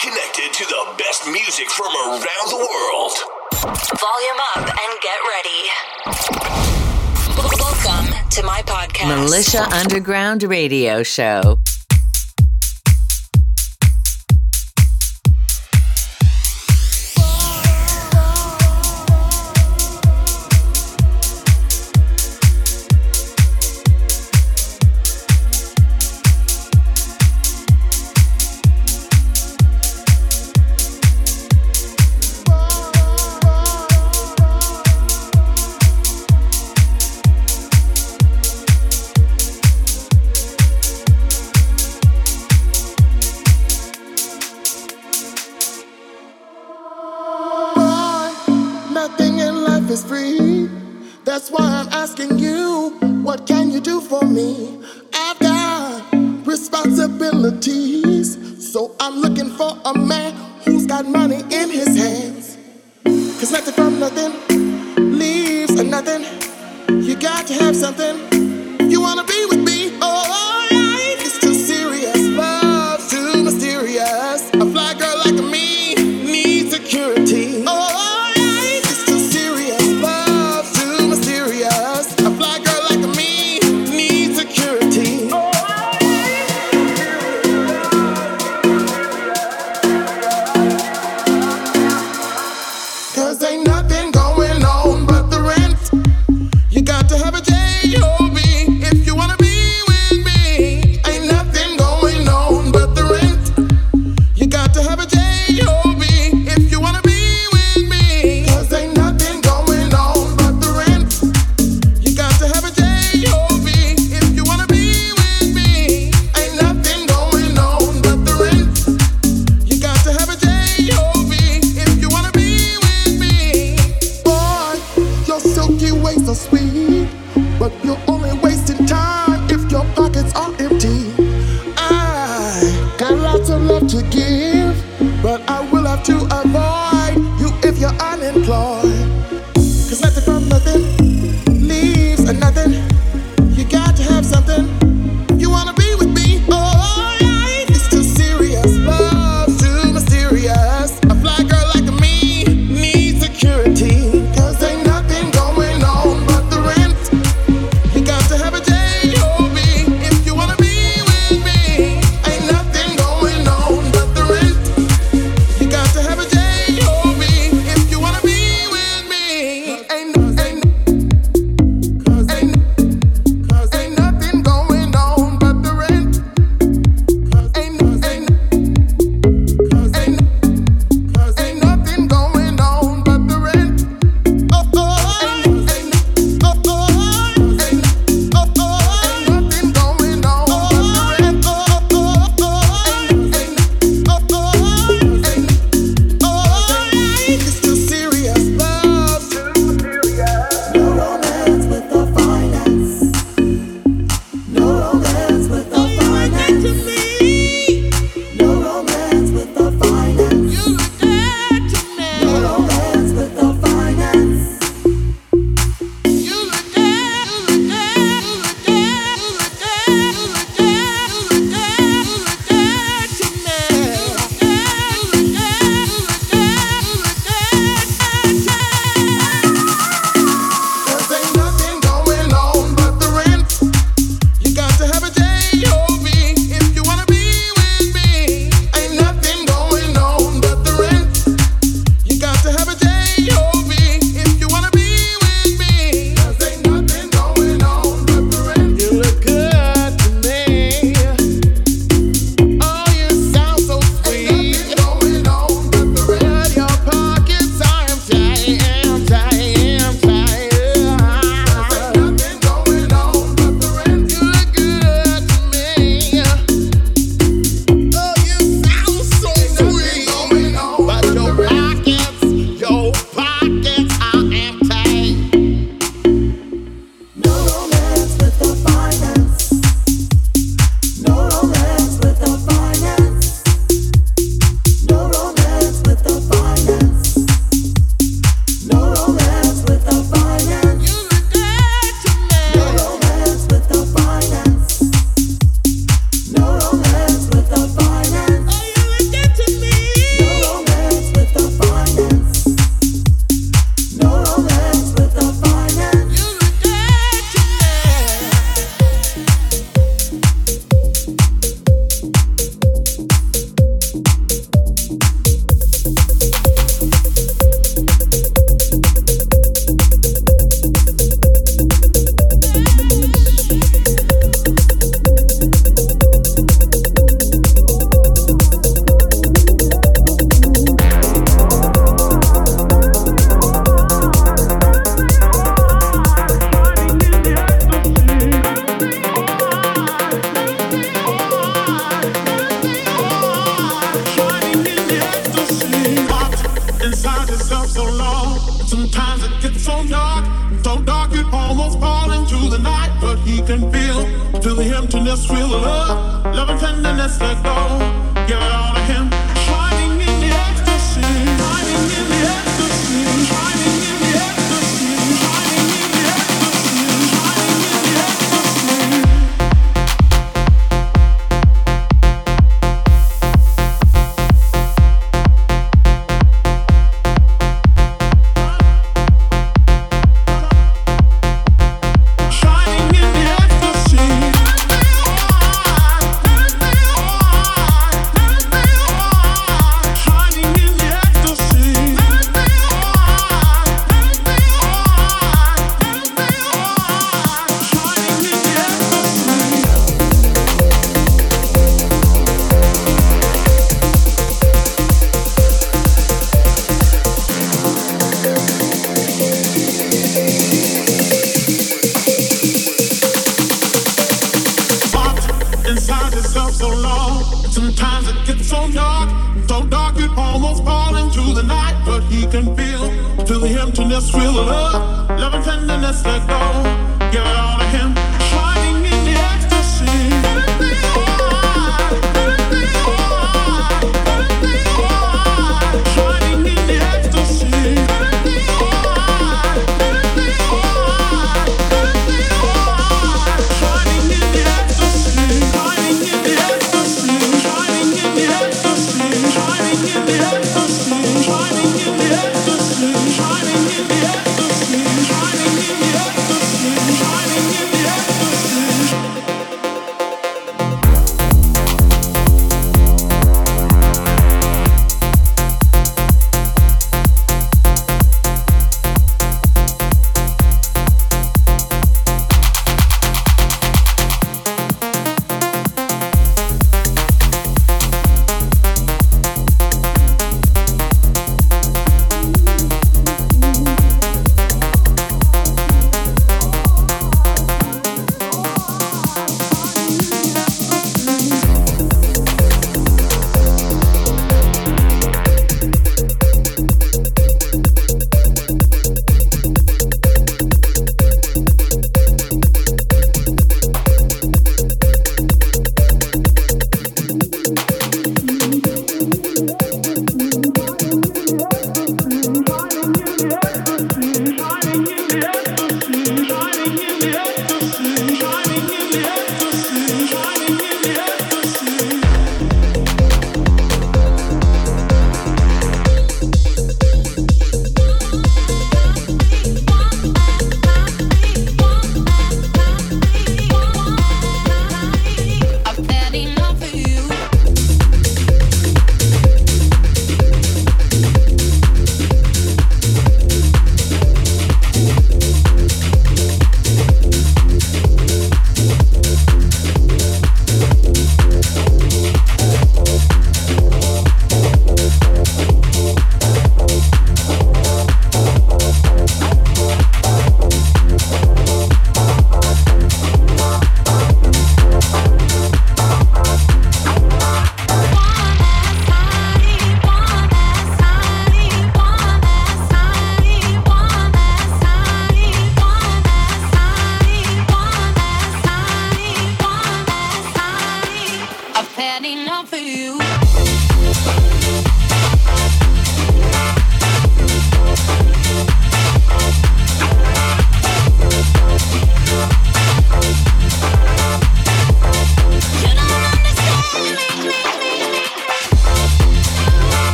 connected to the best music from around the world. Volume up and get ready. Welcome to my podcast, Militia Underground Radio Show.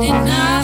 night and night.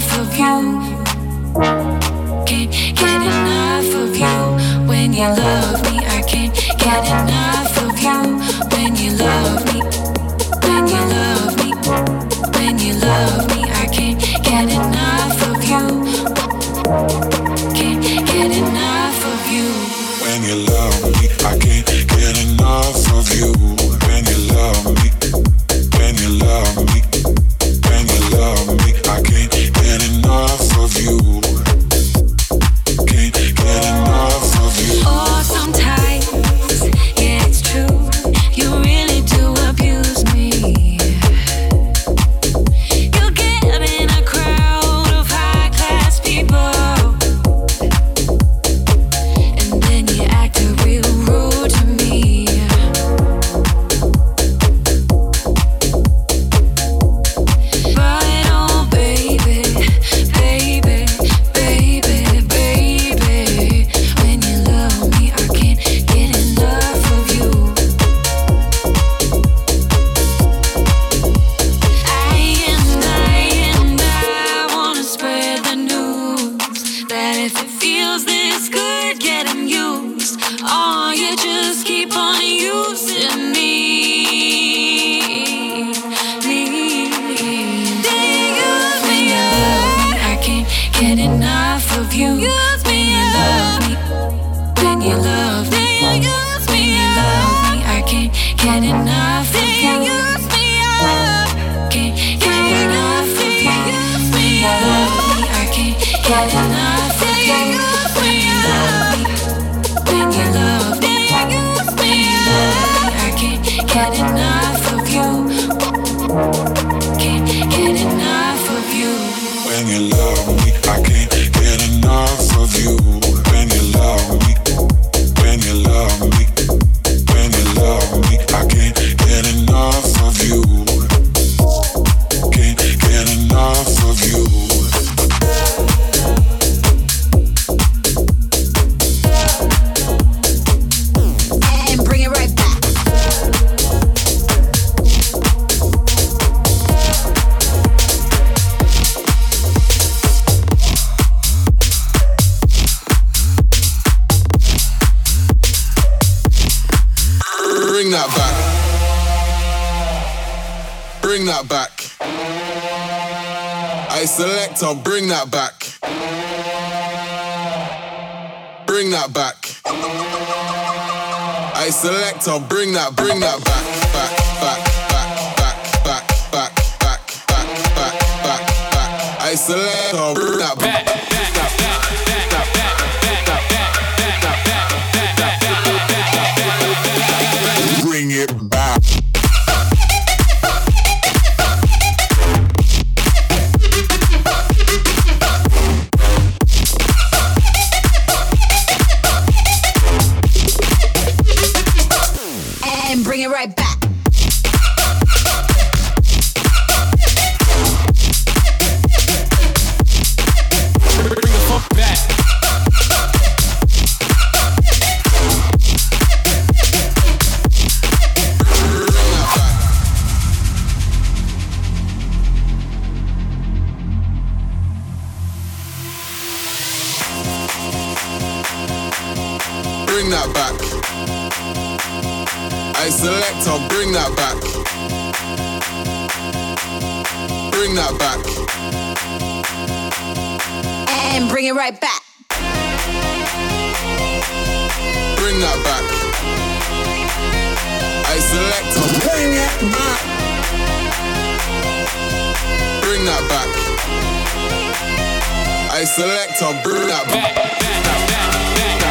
connect on. Bring that, bring that back, back, back, back, back, back, back, back, back, back, back, back. Bring that back. that back. I select, I'll bring that back. Bring that back. And bring it right back. Bring that back. I select, I'll bring it back. Bring that back. I select, I'll bring that back. back, back, back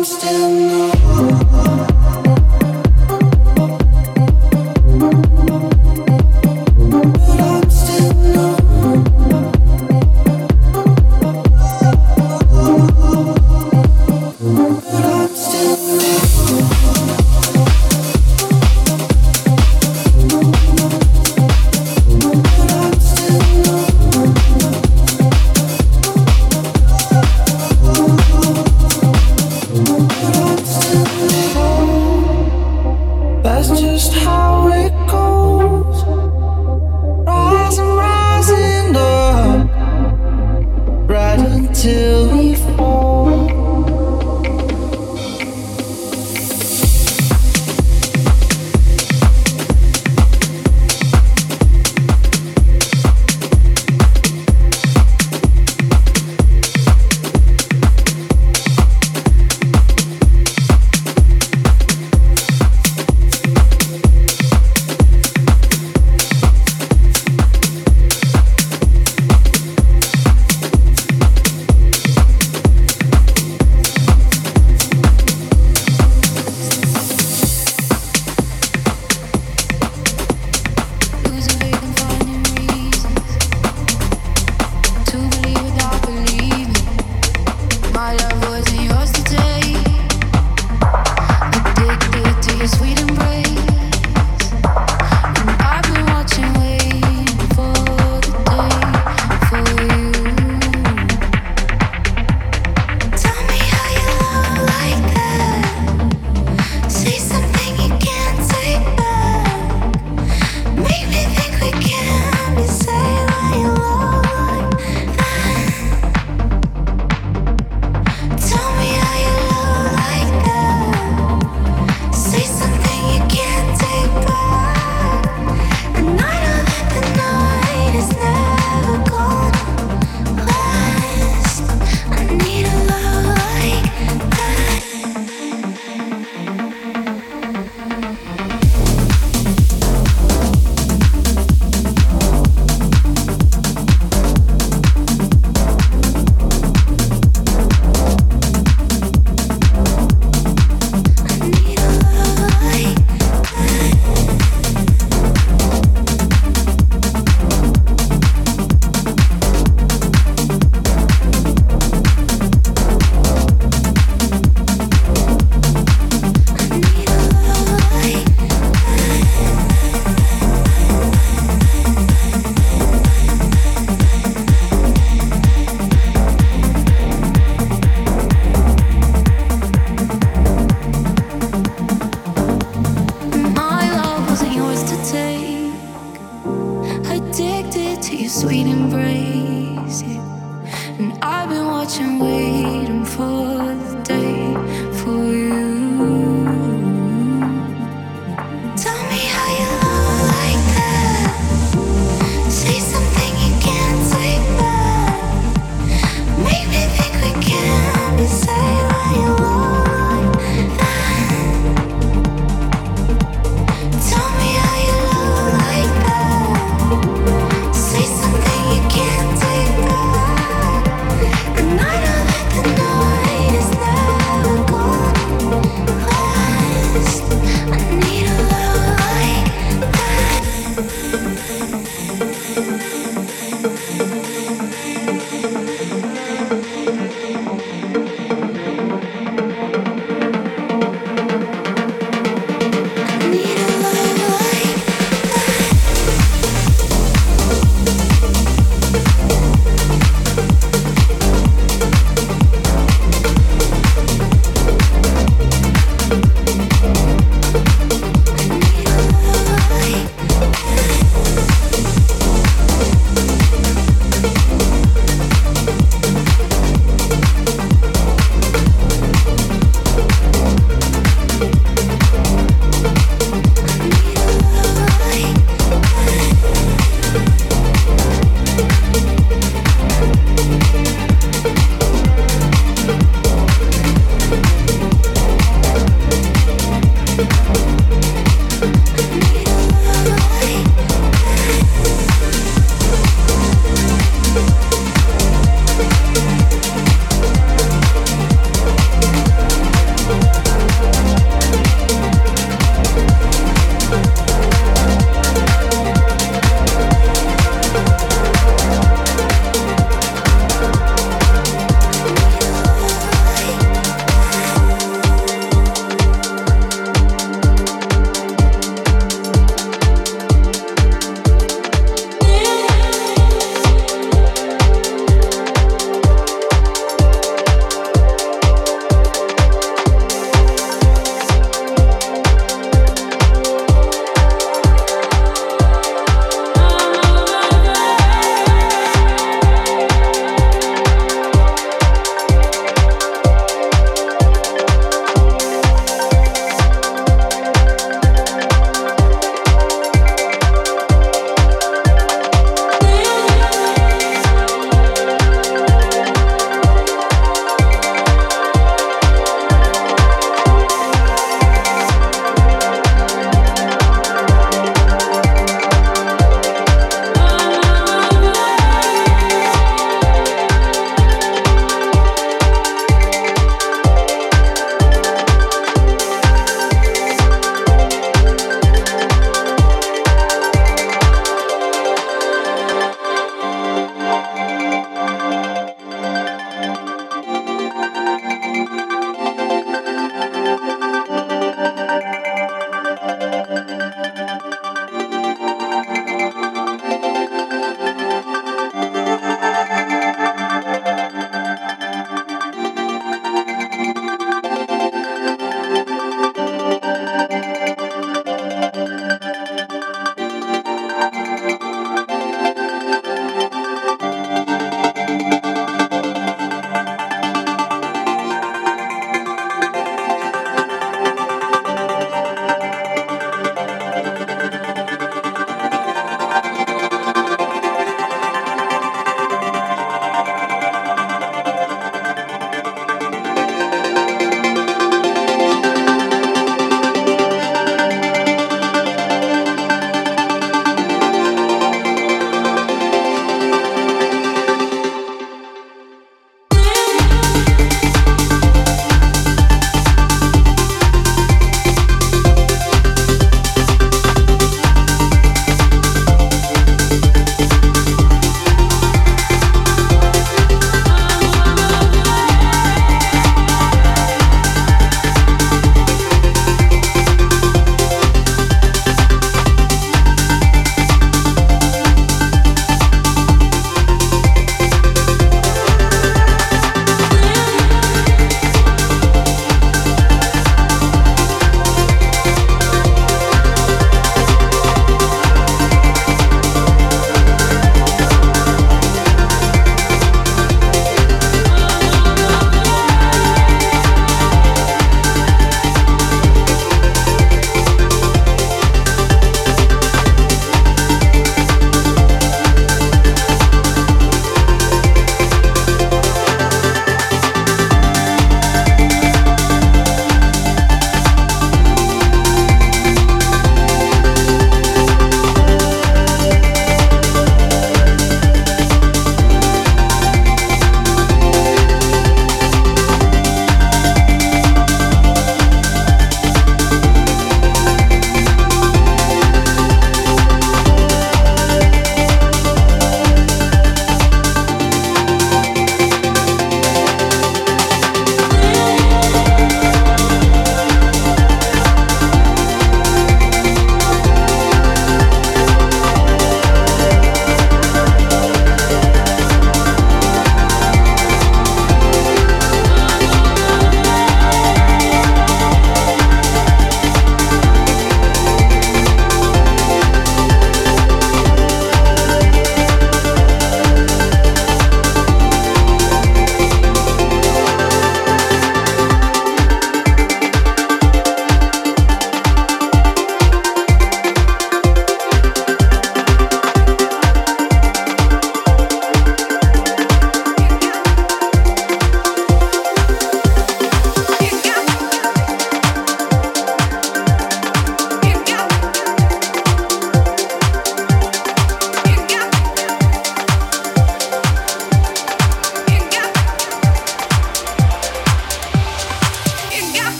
And I've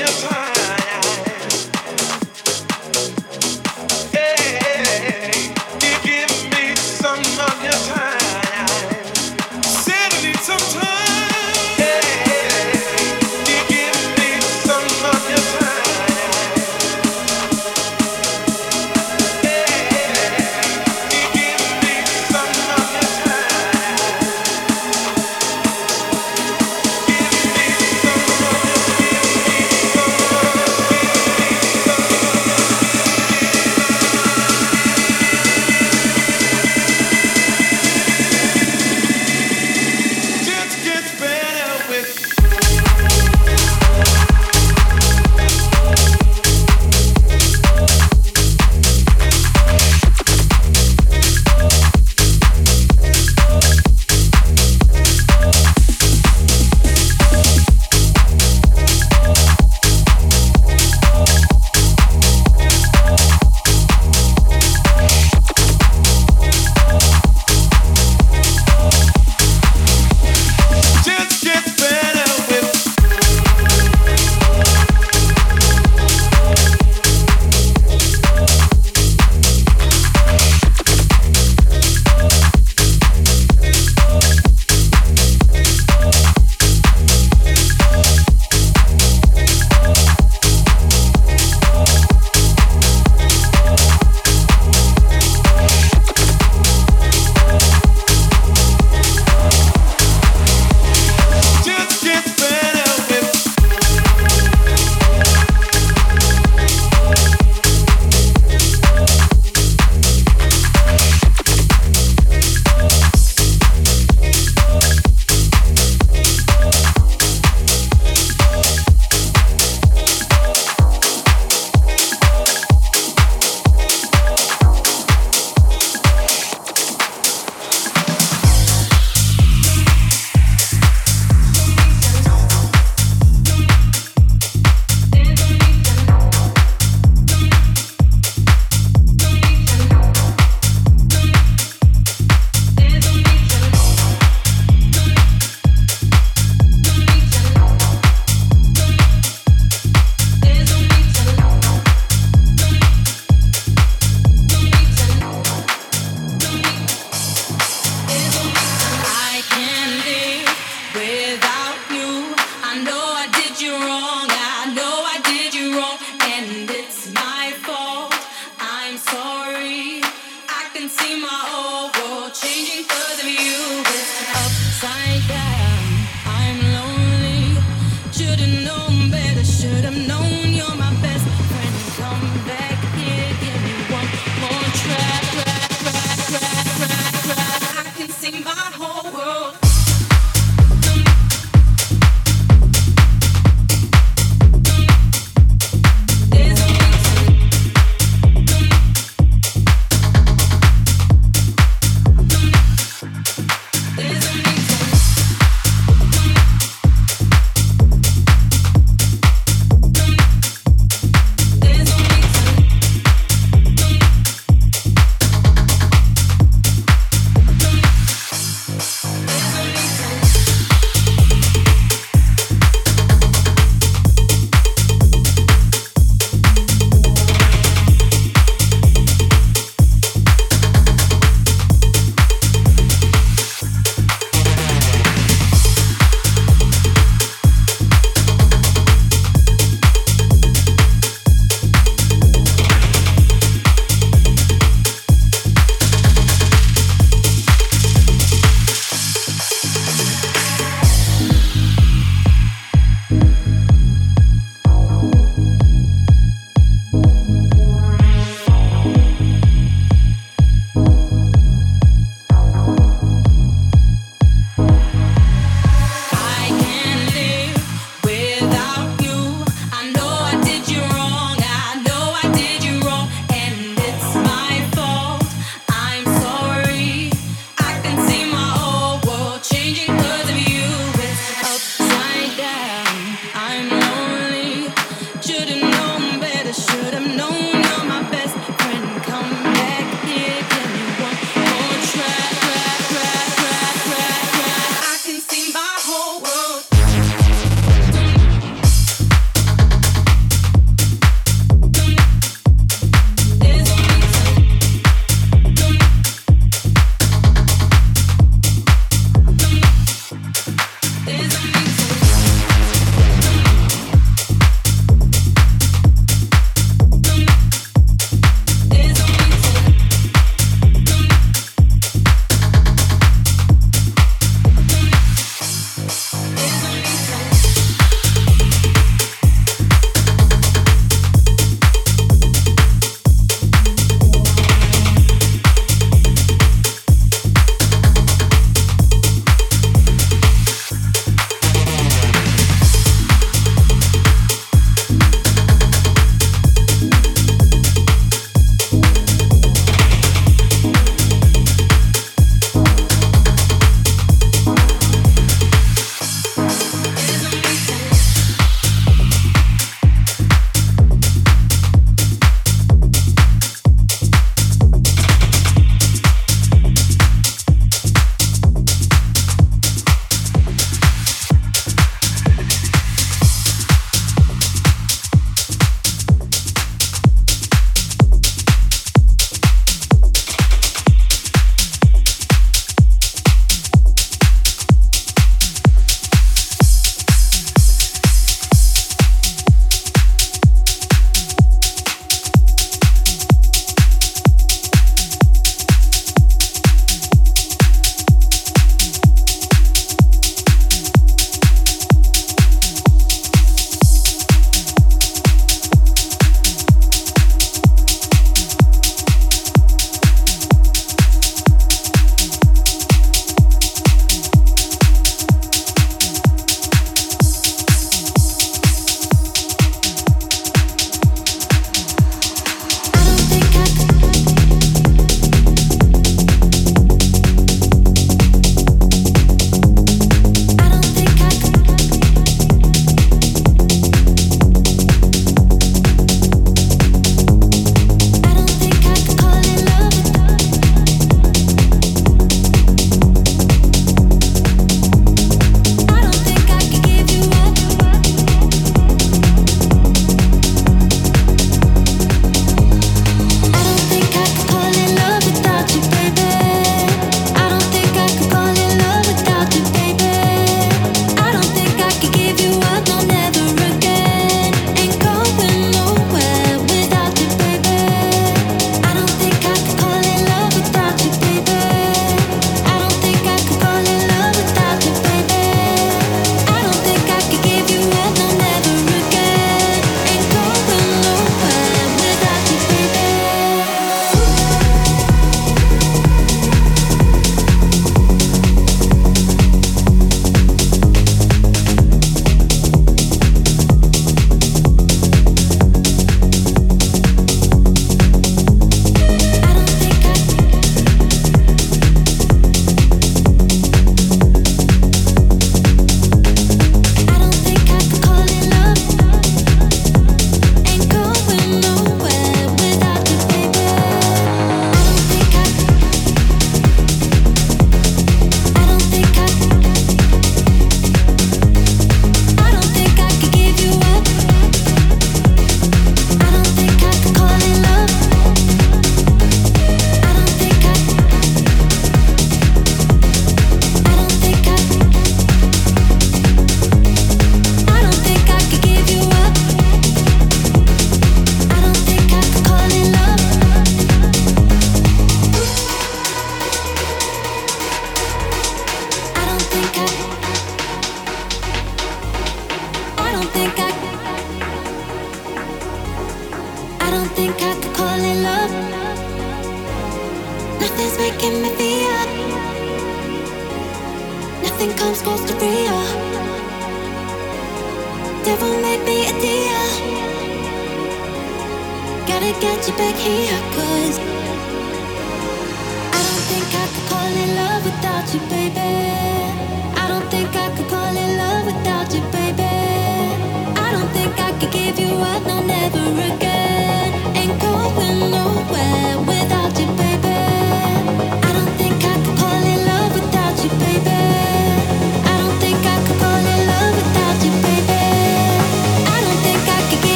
your time.